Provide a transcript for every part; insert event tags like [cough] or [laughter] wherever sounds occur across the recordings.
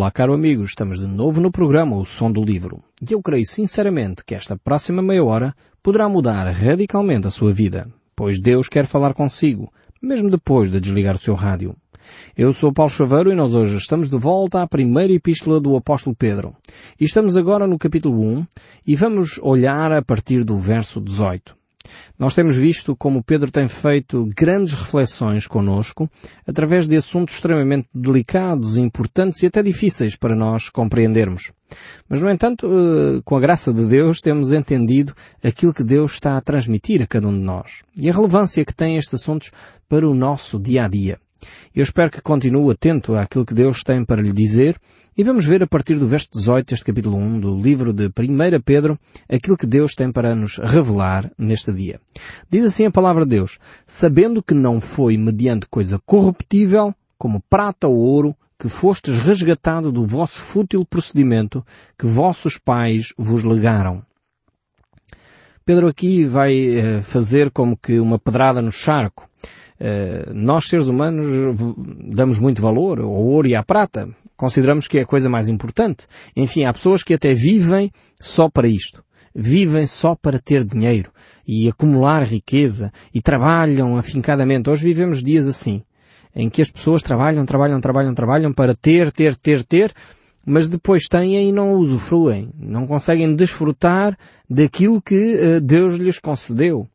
Olá, caro amigo, estamos de novo no programa O Som do Livro. E eu creio sinceramente que esta próxima meia hora poderá mudar radicalmente a sua vida, pois Deus quer falar consigo, mesmo depois de desligar o seu rádio. Eu sou Paulo Chaveiro e nós hoje estamos de volta à primeira epístola do apóstolo Pedro. E estamos agora no capítulo 1 e vamos olhar a partir do verso 18. Nós temos visto como Pedro tem feito grandes reflexões conosco através de assuntos extremamente delicados, importantes e até difíceis para nós compreendermos. Mas, no entanto, eh, com a graça de Deus, temos entendido aquilo que Deus está a transmitir a cada um de nós e a relevância que têm estes assuntos para o nosso dia a dia. Eu espero que continue atento àquilo que Deus tem para lhe dizer e vamos ver a partir do verso 18 deste capítulo 1 do livro de 1 Pedro aquilo que Deus tem para nos revelar neste dia. Diz assim a palavra de Deus, sabendo que não foi mediante coisa corruptível, como prata ou ouro, que fostes resgatado do vosso fútil procedimento que vossos pais vos legaram. Pedro aqui vai eh, fazer como que uma pedrada no charco nós seres humanos damos muito valor ao ouro e à prata. Consideramos que é a coisa mais importante. Enfim, há pessoas que até vivem só para isto. Vivem só para ter dinheiro e acumular riqueza e trabalham afincadamente. Hoje vivemos dias assim, em que as pessoas trabalham, trabalham, trabalham, trabalham para ter, ter, ter, ter, mas depois têm e não usufruem. Não conseguem desfrutar daquilo que eh, Deus lhes concedeu.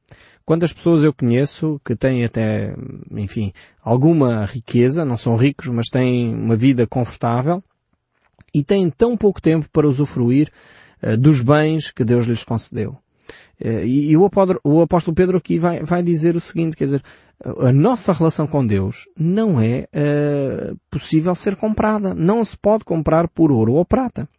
Quantas pessoas eu conheço que têm até, enfim, alguma riqueza, não são ricos, mas têm uma vida confortável e têm tão pouco tempo para usufruir uh, dos bens que Deus lhes concedeu. Uh, e, o, apóstolo, Pedro aqui vai, dizer o seguinte, quer dizer, a nossa relação com Deus não é uh, possível ser comprada. Não se pode comprar por ouro ou prata.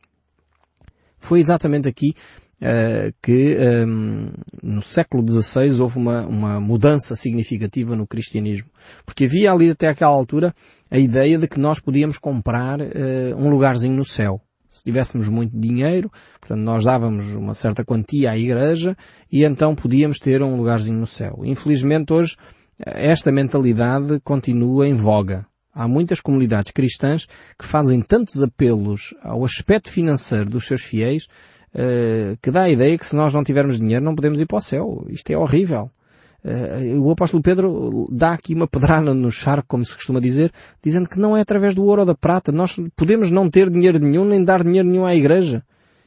Foi exatamente aqui uh, que um, no século XVI houve uma, uma mudança significativa no cristianismo. Porque havia ali até aquela altura a ideia de que nós podíamos comprar uh, um lugarzinho no céu. Se tivéssemos muito dinheiro, portanto nós dávamos uma certa quantia à igreja e então podíamos ter um lugarzinho no céu. Infelizmente hoje esta mentalidade continua em voga. Há muitas comunidades cristãs que fazem tantos apelos ao aspecto financeiro dos seus fiéis uh, que dá a ideia que se nós não tivermos dinheiro não podemos ir para o céu. Isto é horrível. Uh, o apóstolo Pedro dá aqui uma pedrada no charco, como se costuma dizer, dizendo que não é através do ouro ou da prata. Nós podemos não ter dinheiro nenhum, nem dar dinheiro nenhum à igreja.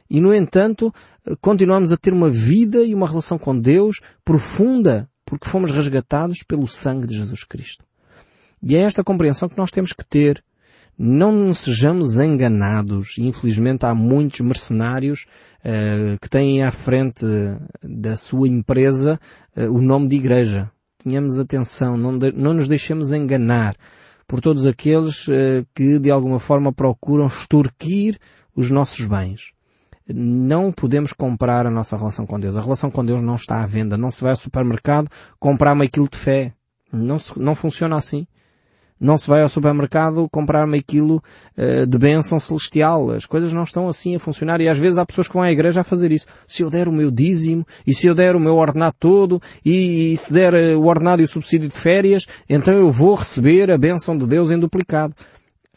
E, no entanto, continuamos a ter uma vida e uma relação com Deus profunda, porque fomos resgatados pelo sangue de Jesus Cristo. E é esta compreensão que nós temos que ter não sejamos enganados. Infelizmente há muitos mercenários uh, que têm à frente da sua empresa uh, o nome de igreja. Tenhamos atenção, não, de, não nos deixemos enganar por todos aqueles uh, que de alguma forma procuram extorquir os nossos bens. Não podemos comprar a nossa relação com Deus. A relação com Deus não está à venda. Não se vai ao supermercado comprar meio quilo de fé. Não, se, não funciona assim. Não se vai ao supermercado comprar meio quilo uh, de bênção celestial. As coisas não estão assim a funcionar e às vezes há pessoas que vão à igreja a fazer isso. Se eu der o meu dízimo e se eu der o meu ordenado todo e, e se der uh, o ordenado e o subsídio de férias, então eu vou receber a bênção de Deus em duplicado.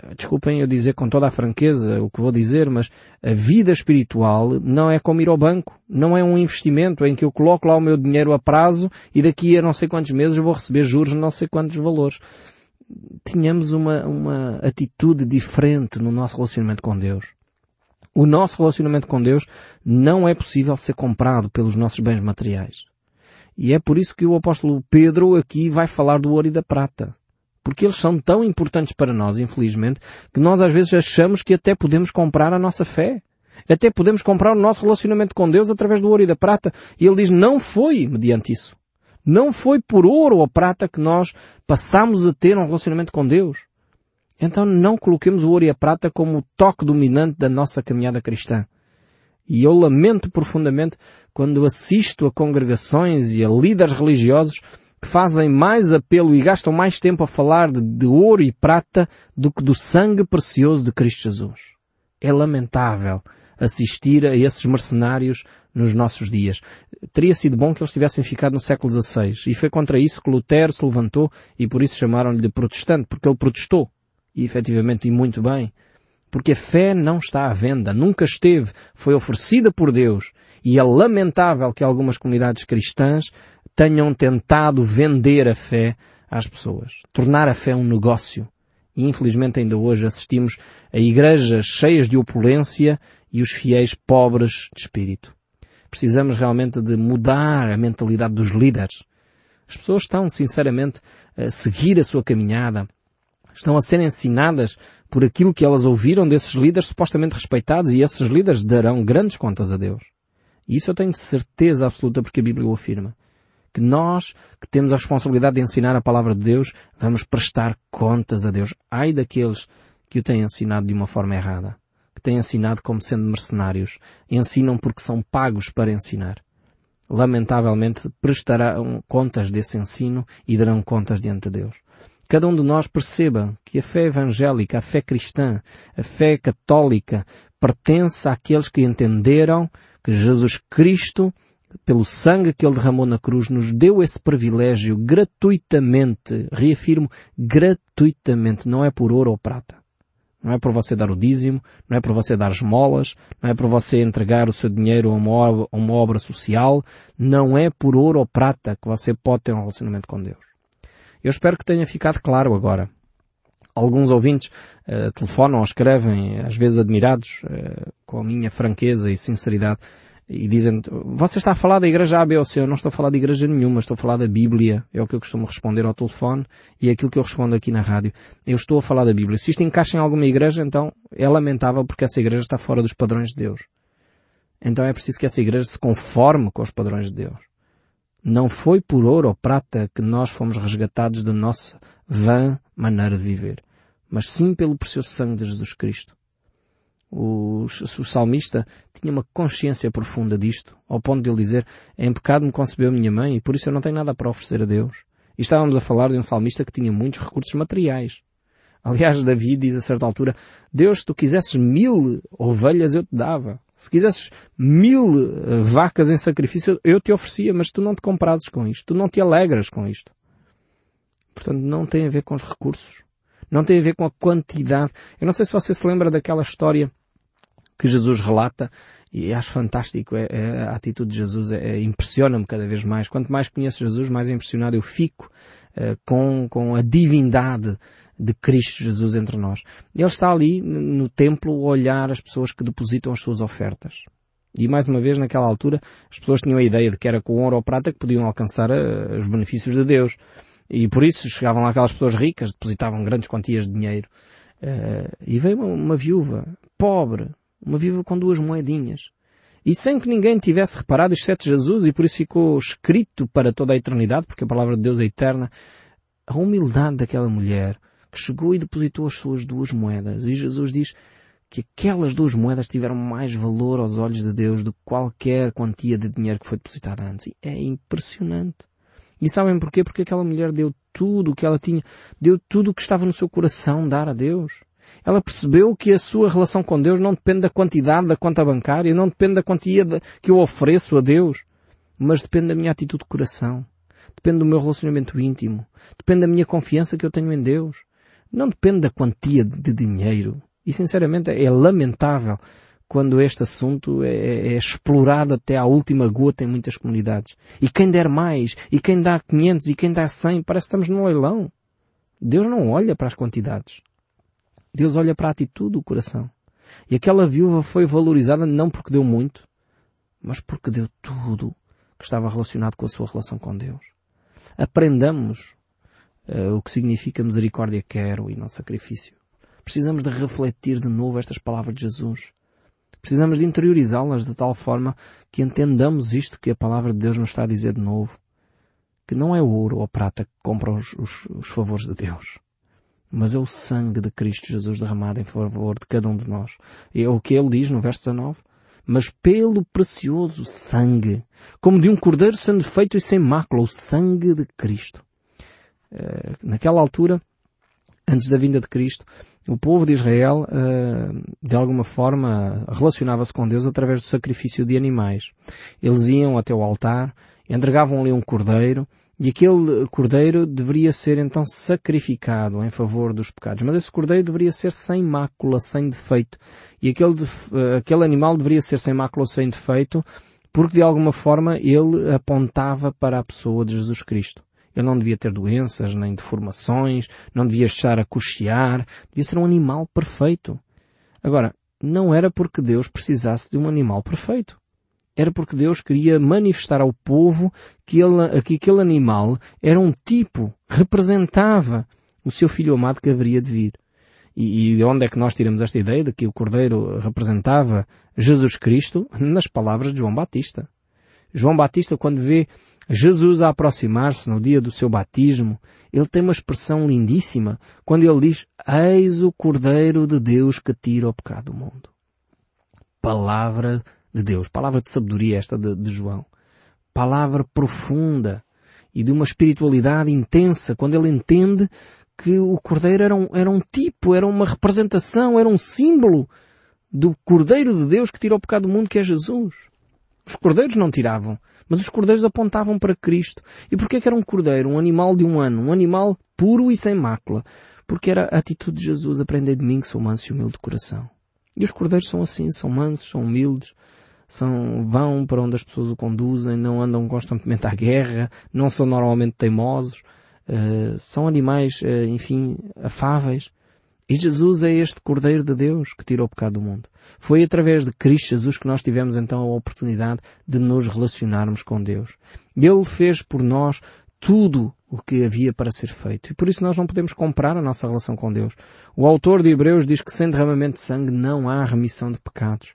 Eh, desculpem eu dizer com toda a franqueza o que vou dizer, mas a vida espiritual não é como ir ao banco. Não é um investimento em que eu coloco lá o meu dinheiro a prazo e daqui a não sei quantos meses vou receber juros de não sei quantos valores tenhamos uma, uma atitude diferente no nosso relacionamento com Deus. O nosso relacionamento com Deus não é possível ser comprado pelos nossos bens materiais. E é por isso que o apóstolo Pedro aqui vai falar do ouro e da prata. Porque eles são tão importantes para nós, infelizmente, que nós às vezes achamos que até podemos comprar a nossa fé. Até podemos comprar o nosso relacionamento com Deus através do ouro e da prata. E ele diz, não foi mediante isso. Não foi por ouro ou prata que nós passamos a ter um relacionamento com Deus. Então não coloquemos o ouro e a prata como o toque dominante da nossa caminhada cristã. E eu lamento profundamente quando assisto a congregações e a líderes religiosos que fazem mais apelo e gastam mais tempo a falar de, de, ouro e prata do que do sangue precioso de Cristo Jesus. É lamentável assistir a esses mercenários nos nossos dias. Teria sido bom que eles tivessem ficado no século XVI. E foi contra isso que Lutero se levantou e por isso chamaram-lhe de protestante, porque ele protestou. E efetivamente, e muito bem. Porque a fé não está à venda, nunca esteve, foi oferecida por Deus. E é lamentável que algumas comunidades cristãs tenham tentado vender a fé às pessoas, tornar a fé um negócio. E infelizmente ainda hoje assistimos a igrejas cheias de opulência e os fiéis pobres de espírito. Precisamos realmente de mudar a mentalidade dos líderes. As pessoas estão, sinceramente, a seguir a sua caminhada. Estão a ser ensinadas por aquilo que elas ouviram desses líderes supostamente respeitados e esses líderes darão grandes contas a Deus. E isso eu tenho certeza absoluta porque a Bíblia o afirma. Que nós, que temos a responsabilidade de ensinar a palavra de Deus, vamos prestar contas a Deus. Ai daqueles que o têm ensinado de uma forma errada. Têm ensinado como sendo mercenários. Ensinam porque são pagos para ensinar. Lamentavelmente prestarão contas desse ensino e darão contas diante de Deus cada um de nós perceba que a fé evangélica, a fé cristã, a fé católica pertence àqueles que entenderam que Jesus Cristo, pelo sangue que Ele derramou na cruz, nos deu esse privilégio gratuitamente. Reafirmo, gratuitamente. Não é por ouro ou prata. Não é por você dar o dízimo, não é por você dar esmolas, não é por você entregar o seu dinheiro a uma, obra, a uma obra social, não é por ouro ou prata que você pode ter um relacionamento com Deus. Eu espero que tenha ficado claro agora alguns ouvintes uh, telefonam ou escrevem, às vezes admirados, uh, com a minha franqueza e sinceridade, e dizem, você está a falar da igreja A, B ou C, eu não estou a falar de igreja nenhuma, estou a falar da Bíblia, é o que eu costumo responder ao telefone e é aquilo que eu respondo aqui na rádio. Eu estou a falar da Bíblia. Se isto encaixa em alguma igreja, então é lamentável porque essa igreja está fora dos padrões de Deus. Então é preciso que essa igreja se conforme com os padrões de Deus. Não foi por ouro ou prata que nós fomos resgatados da nossa vã maneira de viver, mas sim pelo precioso sangue de Jesus Cristo. O, o salmista tinha uma consciência profunda disto, ao ponto de ele dizer, em pecado me concebeu minha mãe e por isso eu não tenho nada para oferecer a Deus. E estávamos a falar de um salmista que tinha muitos recursos materiais. Aliás, Davi diz a certa altura, Deus, se tu quisesses mil ovelhas eu te dava. Se quisesses mil eh, vacas em sacrifício, eu te oferecia, mas tu não te comprases com isto. Tu não te alegras com isto. Portanto, não tem a ver com os recursos. Não tem a ver com a quantidade. Eu não sei se você se lembra daquela história que Jesus relata e acho fantástico. É, é, a atitude de Jesus é, é, impressiona-me cada vez mais. Quanto mais conheço Jesus, mais impressionado eu fico uh, com, com a divindade de Cristo Jesus entre nós. Ele está ali no templo a olhar as pessoas que depositam as suas ofertas. E mais uma vez, naquela altura, as pessoas tinham a ideia de que era com ouro ou prata que podiam alcançar uh, os benefícios de Deus. E por isso chegavam lá aquelas pessoas ricas, depositavam grandes quantias de dinheiro. Uh, e veio uma, uma viúva, pobre, uma viúva com duas moedinhas. E sem que ninguém tivesse reparado, exceto Jesus, e por isso ficou escrito para toda a eternidade, porque a palavra de Deus é eterna, a humildade daquela mulher, que chegou e depositou as suas duas moedas. E Jesus diz que aquelas duas moedas tiveram mais valor aos olhos de Deus do que qualquer quantia de dinheiro que foi depositada antes. E é impressionante. E sabem porquê? Porque aquela mulher deu tudo o que ela tinha, deu tudo o que estava no seu coração dar a Deus. Ela percebeu que a sua relação com Deus não depende da quantidade da conta bancária, não depende da quantia de, que eu ofereço a Deus, mas depende da minha atitude de coração. Depende do meu relacionamento íntimo. Depende da minha confiança que eu tenho em Deus não depende da quantia de dinheiro. E sinceramente é lamentável quando este assunto é, é, é, explorado até à última gota em muitas comunidades. E quem der mais, e quem dá 500, e quem dá 100, parece que estamos num leilão. Deus não olha para as quantidades. Deus olha para a atitude do coração. E aquela viúva foi valorizada não porque deu muito, mas porque deu tudo que estava relacionado com a sua relação com Deus. Aprendamos uh, o que significa misericórdia quero e não sacrifício. Precisamos de refletir de novo estas palavras de Jesus. Precisamos de interiorizá-las de tal forma que entendamos isto que a palavra de Deus nos está a dizer de novo. Que não é o ouro ou a prata que compra os, os, os favores de Deus. Mas é o sangue de Cristo Jesus derramado em favor de cada um de nós. E é o que ele diz no verso 19 mas pelo precioso sangue, como de um cordeiro sendo feito e sem mácula, o sangue de Cristo. Eh, naquela altura, antes da vinda de Cristo, o povo de Israel, eh, de alguma forma, relacionava-se com Deus através do sacrifício de animais. Eles iam até o altar, entregavam ali um cordeiro E aquele cordeiro deveria ser então sacrificado em favor dos pecados. Mas esse cordeiro deveria ser sem mácula, sem defeito. E aquele, aquele animal deveria ser sem mácula, sem defeito, porque de alguma forma ele apontava para a pessoa de Jesus Cristo. Ele não devia ter doenças, nem deformações, não devia estar a cochear, devia ser um animal perfeito. Agora, não era porque Deus precisasse de um animal perfeito. Era porque Deus queria manifestar ao povo que, ele, que aquele animal era um tipo, representava o seu filho amado que haveria de vir. E, de onde é que nós tiramos esta ideia de que o Cordeiro representava Jesus Cristo? Nas palavras de João Batista. João Batista, quando vê Jesus a aproximar-se no dia do seu batismo, ele tem uma expressão lindíssima quando ele diz, Eis o Cordeiro de Deus que tira o pecado do mundo. Palavra de Deus, palavra de sabedoria esta de, de João. Palavra profunda e de uma espiritualidade intensa quando ele entende que o Cordeiro era um, era um tipo, era uma representação, era um símbolo do Cordeiro de Deus que tira o pecado do mundo, que é Jesus. Os cordeiros não tiravam, mas os cordeiros apontavam para Cristo. E porquê que era um cordeiro? Um animal de um ano, um animal puro e sem mácula. Porque era a atitude de Jesus, aprender de mim que sou manso e humilde de coração. E os cordeiros são assim, são mansos, são humildes, são, vão para onde as pessoas o conduzem, não andam constantemente à guerra, não são normalmente teimosos, uh, são animais, uh, enfim, afáveis. E Jesus é este Cordeiro de Deus que tira o pecado do mundo. Foi através de Cristo Jesus que nós tivemos então a oportunidade de nos relacionarmos com Deus. Ele fez por nós tudo o que havia para ser feito. E por isso nós não podemos comprar a nossa relação com Deus. O autor de Hebreus diz que sem derramamento de sangue não há remissão de pecados.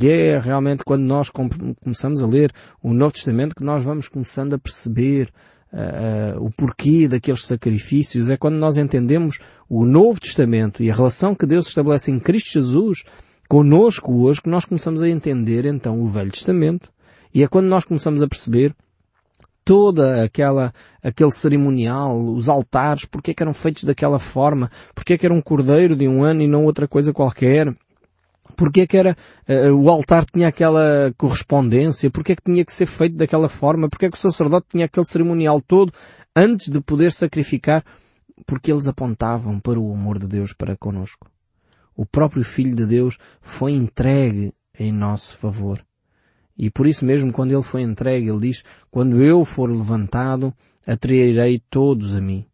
E é realmente quando nós começamos a ler o Novo Testamento que nós vamos começando a perceber uh, o porquê daqueles sacrifícios. É quando nós entendemos o Novo Testamento e a relação que Deus estabelece em Cristo Jesus conosco hoje que nós começamos a entender então o Velho Testamento. E é quando nós começamos a perceber toda aquela, aquele cerimonial, os altares, porque é que eram feitos daquela forma, porque é que era um cordeiro de um ano e não outra coisa qualquer, porque é que era, uh, o altar tinha aquela correspondência, porque é que tinha que ser feito daquela forma, porque é que o sacerdote tinha aquele cerimonial todo antes de poder sacrificar, porque eles apontavam para o amor de Deus para conosco. O próprio Filho de Deus foi entregue em nosso favor. E por isso mesmo, quando ele foi entregue, ele diz, quando eu for levantado, atrairei todos a mim.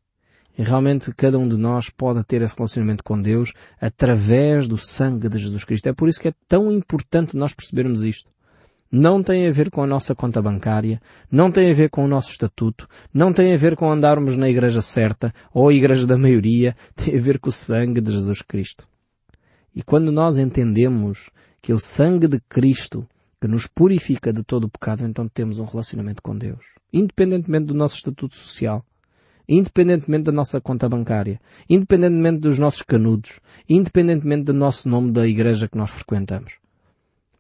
E realmente cada um de nós pode ter esse relacionamento com Deus através do sangue de Jesus Cristo. É por isso que é tão importante nós percebermos isto. Não tem a ver com a nossa conta bancária, não tem a ver com o nosso estatuto, não tem a ver com andarmos na igreja certa ou a igreja da maioria, tem a ver com o sangue de Jesus Cristo. E quando nós entendemos que é o sangue de Cristo que nos purifica de todo o pecado, então temos um relacionamento com Deus. Independentemente do nosso estatuto social independentemente da nossa conta bancária, independentemente dos nossos canudos, independentemente do nosso nome da igreja que nós frequentamos.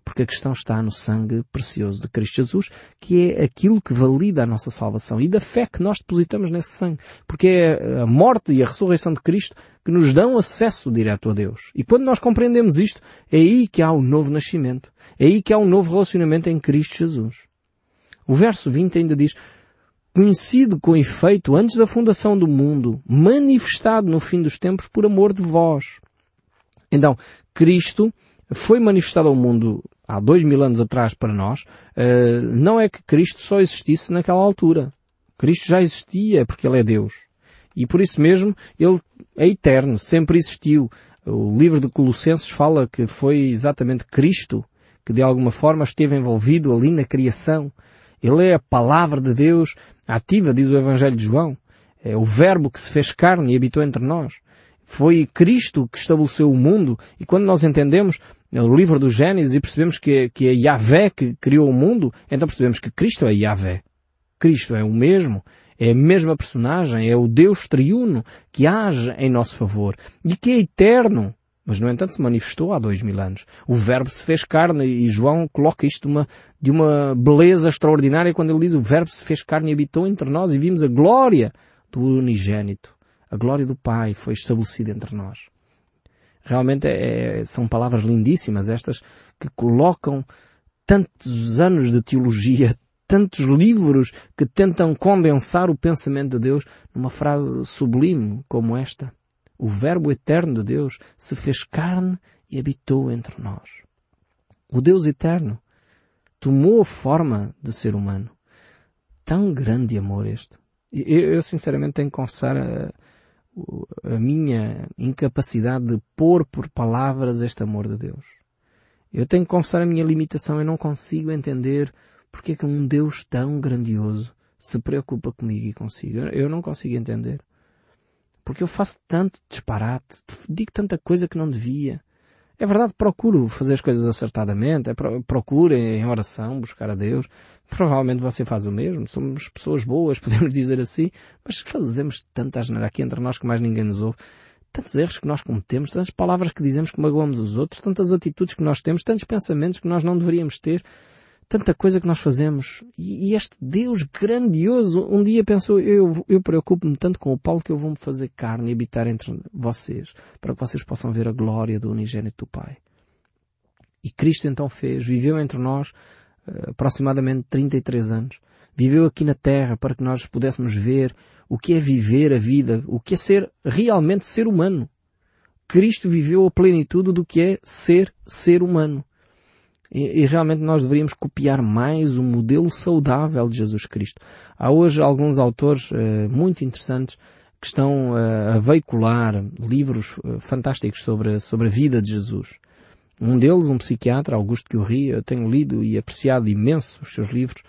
Porque a questão está no sangue precioso de Cristo Jesus, que é aquilo que valida a nossa salvação e da fé que nós depositamos nesse sangue. Porque é a morte e a ressurreição de Cristo que nos dão acesso direto a Deus. E quando nós compreendemos isto, é aí que há um novo nascimento. É aí que há um novo relacionamento em Cristo Jesus. O verso 20 ainda diz, conhecido com efeito antes da fundação do mundo, manifestado no fim dos tempos por amor de vós. Então, Cristo foi manifestado ao mundo há dois mil anos atrás para nós. Uh, não é que Cristo só existisse naquela altura. Cristo já existia porque Ele é Deus. E por isso mesmo Ele é eterno, sempre existiu. O livro de Colossenses fala que foi exatamente Cristo que de alguma forma esteve envolvido ali na criação. Ele é a palavra de Deus ativa, diz o Evangelho de João. É o verbo que se fez carne e habitou entre nós. Foi Cristo que estabeleceu o mundo e quando nós entendemos o livro do Gênesis e percebemos que, que é Yahvé que criou o mundo, então percebemos que Cristo é Yahvé. Cristo é o mesmo, é a mesma personagem, é o Deus triuno que age em nosso favor e que é eterno mas, no entanto, se manifestou há dois mil anos. O Verbo se fez carne e João coloca isto de uma, de uma beleza extraordinária quando ele diz o Verbo se fez carne e habitou entre nós e vimos a glória do unigênito. A glória do Pai foi estabelecida entre nós. Realmente é, são palavras lindíssimas estas que colocam tantos anos de teologia tantos livros que tentam condensar o pensamento de Deus numa frase sublime como esta. O Verbo eterno de Deus se fez carne e habitou entre nós. O Deus eterno tomou a forma de ser humano. Tão grande amor este. Eu, eu sinceramente tenho que confessar a, a minha incapacidade de pôr por palavras este amor de Deus. Eu tenho que confessar a minha limitação. Eu não consigo entender porque é que um Deus tão grandioso se preocupa comigo e consigo. Eu não consigo entender. Porque eu faço tanto disparate, digo tanta coisa que não devia. É verdade, procuro fazer as coisas acertadamente, é procuro em oração buscar a Deus. Provavelmente você faz o mesmo. Somos pessoas boas, [laughs] podemos dizer assim, mas fazemos tanta asneira aqui entre nós que mais ninguém nos ouve tantos erros que nós cometemos, tantas palavras que dizemos que magoamos os outros, tantas atitudes que nós temos, tantos pensamentos que nós não deveríamos ter, tanta coisa que nós fazemos. E, e este Deus grandioso, um dia pensou, eu, eu preocupo-me tanto com o Paulo que eu vou-me fazer carne e habitar entre vocês, para que vocês possam ver a glória do unigênito do Pai. E Cristo então fez, viveu entre nós uh, aproximadamente 33 anos. Viveu aqui na Terra para que nós pudéssemos ver o que é viver a vida, o que é ser realmente ser humano. Cristo viveu a plenitude do que é ser ser humano. E, e, realmente nós deveríamos copiar mais o modelo saudável de Jesus Cristo. Há hoje alguns autores uh, muito interessantes que estão uh, a veicular livros uh, fantásticos sobre, sobre a vida de Jesus. Um deles, um psiquiatra, Augusto Curie, eu tenho lido e apreciado imenso os seus livros,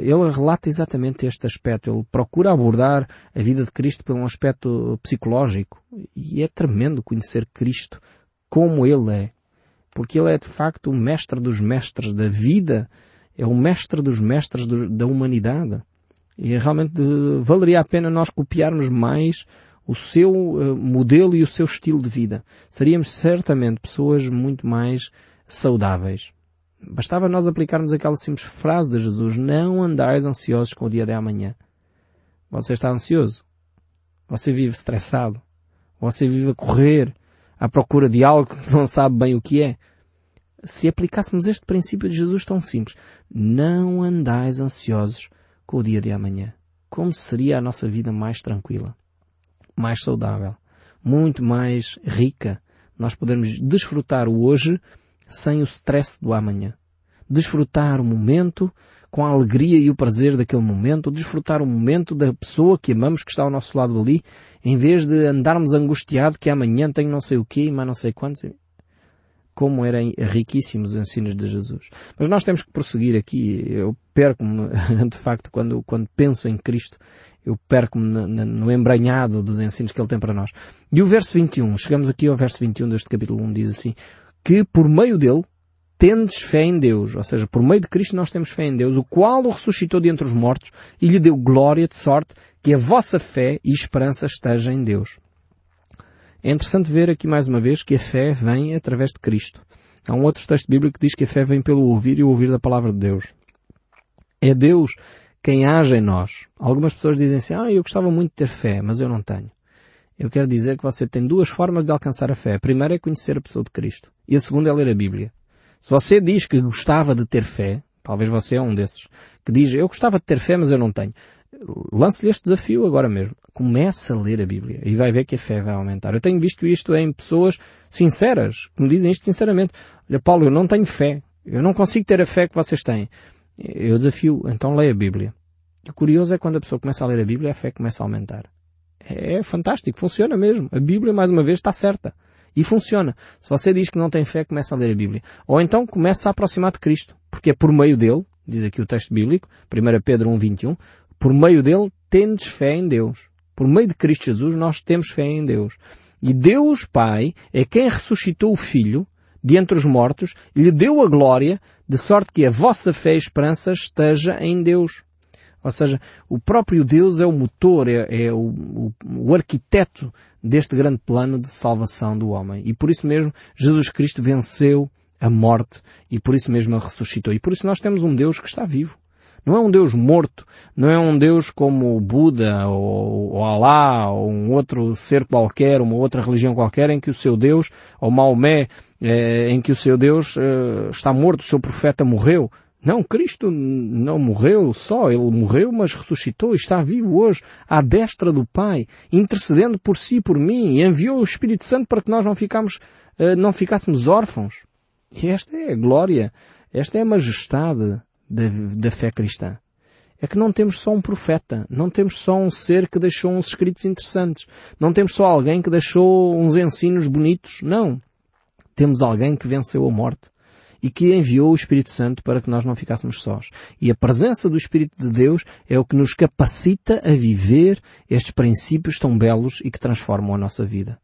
ele relata exatamente este aspecto. Ele procura abordar a vida de Cristo por um aspecto psicológico. E é tremendo conhecer Cristo como Ele é. Porque Ele é de facto o mestre dos mestres da vida. É o mestre dos mestres do, da humanidade. E realmente valeria a pena nós copiarmos mais o seu uh, modelo e o seu estilo de vida. Seríamos certamente pessoas muito mais saudáveis. Bastava nós aplicarmos aquela simples frase de Jesus, não andais ansiosos com o dia de amanhã. Você está ansioso? Você vive estressado? Você vive a correr à procura de algo que não sabe bem o que é? Se aplicássemos este princípio de Jesus tão simples, não andais ansiosos com o dia de amanhã. Como seria a nossa vida mais tranquila, mais saudável, muito mais rica? Nós podemos desfrutar o hoje sem o stress do amanhã. Desfrutar o momento com a alegria e o prazer daquele momento, desfrutar o momento da pessoa que amamos que está ao nosso lado ali, em vez de andarmos angustiado que amanhã tenho não sei o quê, mas não sei quantos. Como eram riquíssimos os ensinos de Jesus. Mas nós temos que prosseguir aqui. Eu perco-me, [laughs] de facto, quando, quando penso em Cristo, eu perco-me no, no embranhado dos ensinos que Ele tem para nós. E o verso 21, chegamos aqui ao verso 21 deste capítulo 1, diz assim, que por meio dele tendes fé em Deus, ou seja, por meio de Cristo nós temos fé em Deus, o qual o ressuscitou de entre os mortos e lhe deu glória de sorte que a vossa fé e esperança esteja em Deus. É interessante ver aqui mais uma vez que a fé vem através de Cristo. Há um outro texto bíblico que diz que a fé vem pelo ouvir e o ouvir da palavra de Deus. É Deus quem age em nós. Algumas pessoas dizem assim, ah, eu gostava muito de ter fé, mas eu não tenho. Eu quero dizer que você tem duas formas de alcançar a fé. A primeira é conhecer a pessoa de Cristo. E a segunda é ler a Bíblia. Se você diz que gostava de ter fé, talvez você é um desses, que diz, eu gostava de ter fé, mas eu não tenho. Lance-lhe este desafio agora mesmo. Comece a ler a Bíblia e vai ver que a fé vai aumentar. Eu tenho visto isto em pessoas sinceras, que me dizem isto sinceramente. Olha, Paulo, eu não tenho fé. Eu não consigo ter a fé que vocês têm. Eu desafio, então leia a Bíblia. E o curioso é quando a pessoa começa a ler a Bíblia, a fé começa a aumentar. É fantástico, funciona mesmo. A Bíblia, mais uma vez, está certa. E funciona. Se você diz que não tem fé, começa a ler a Bíblia. Ou então começa a aproximar de Cristo. Porque é por meio dele, diz aqui o texto bíblico, 1 Pedro 1, 21, por meio dele tendes fé em Deus. Por meio de Cristo Jesus nós temos fé em Deus. E Deus Pai é quem ressuscitou o Filho de entre os mortos e lhe deu a glória, de sorte que a vossa fé e esperança esteja em Deus. Ou seja, o próprio Deus é o motor, é, é o, o, o arquiteto deste grande plano de salvação do homem. E por isso mesmo Jesus Cristo venceu a morte e por isso mesmo a ressuscitou. E por isso nós temos um Deus que está vivo. Não é um Deus morto, não é um Deus como o Buda ou, ou Alá ou um outro ser qualquer, uma outra religião qualquer em que o seu Deus, ou Maomé, eh, em que o seu Deus eh, está morto, o seu profeta morreu. Não, Cristo não morreu só, Ele morreu, mas ressuscitou está vivo hoje à destra do Pai, intercedendo por si por mim, e enviou o Espírito Santo para que nós não, ficamos, eh, não ficássemos órfãos. E esta é a glória, esta é a majestade da, da fé cristã. É que não temos só um profeta, não temos só um ser que deixou uns escritos interessantes, não temos só alguém que deixou uns ensinos bonitos, não. Temos alguém que venceu a morte e que enviou o Espírito Santo para que nós não ficássemos sós. E a presença do Espírito de Deus é o que nos capacita a viver estes princípios tão belos e que transformam a nossa vida.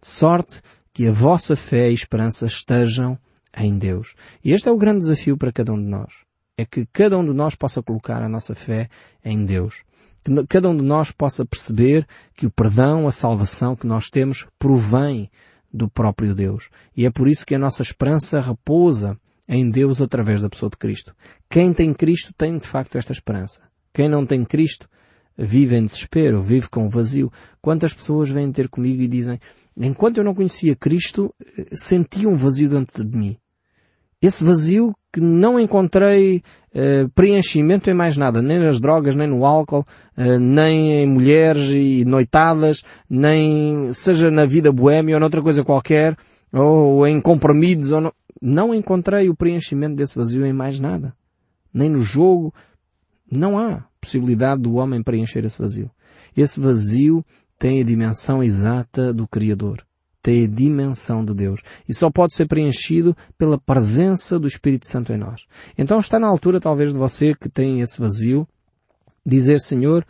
De sorte que a vossa fé e esperança estejam em Deus. E este é o grande desafio para cada um de nós. É que cada um de nós possa colocar a nossa fé em Deus. Que cada um de nós possa perceber que o perdão, a salvação que nós temos provém do próprio Deus. E é por isso que a nossa esperança repousa em Deus através da pessoa de Cristo. Quem tem Cristo tem de facto esta esperança. Quem não tem Cristo vive em desespero, vive com vazio. Quantas pessoas vêm ter comigo e dizem, enquanto eu não conhecia Cristo, sentia um vazio dentro de mim. Esse vazio que não encontrei uh, preenchimento em mais nada, nem nas drogas, nem no álcool, uh, nem em mulheres e noitadas, nem seja na vida boêmia ou noutra coisa qualquer, ou em comprimidos, ou não encontrei o preenchimento desse vazio em mais nada. Nem no jogo. Não há possibilidade do homem preencher esse vazio. Esse vazio tem a dimensão exata do Criador tem a dimensão de Deus e só pode ser preenchido pela presença do Espírito Santo em nós. Então está na altura talvez de você que tem esse vazio dizer Senhor,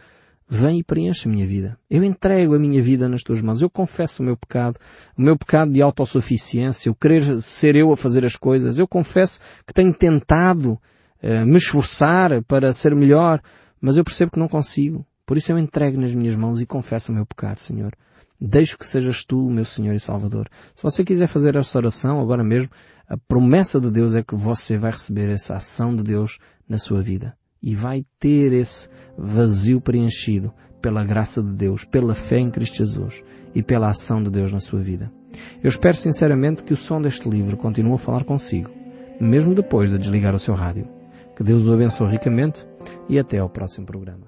vem e preenche a minha vida. Eu entrego a minha vida nas tuas mãos. Eu confesso o meu pecado, o meu pecado de autossuficiência, o querer ser eu a fazer as coisas. Eu confesso que tenho tentado uh, me esforçar para ser melhor, mas eu percebo que não consigo. Por isso eu entrego nas minhas mãos e confesso o meu pecado, Senhor. Deixo que sejas tu o meu Senhor e Salvador. Se você quiser fazer essa oração agora mesmo, a promessa de Deus é que você vai receber essa ação de Deus na sua vida. E vai ter esse vazio preenchido pela graça de Deus, pela fé em Cristo Jesus e pela ação de Deus na sua vida. Eu espero sinceramente que o som deste livro continue a falar consigo, mesmo depois de desligar o seu rádio. Que Deus o abençoe ricamente e até ao próximo programa.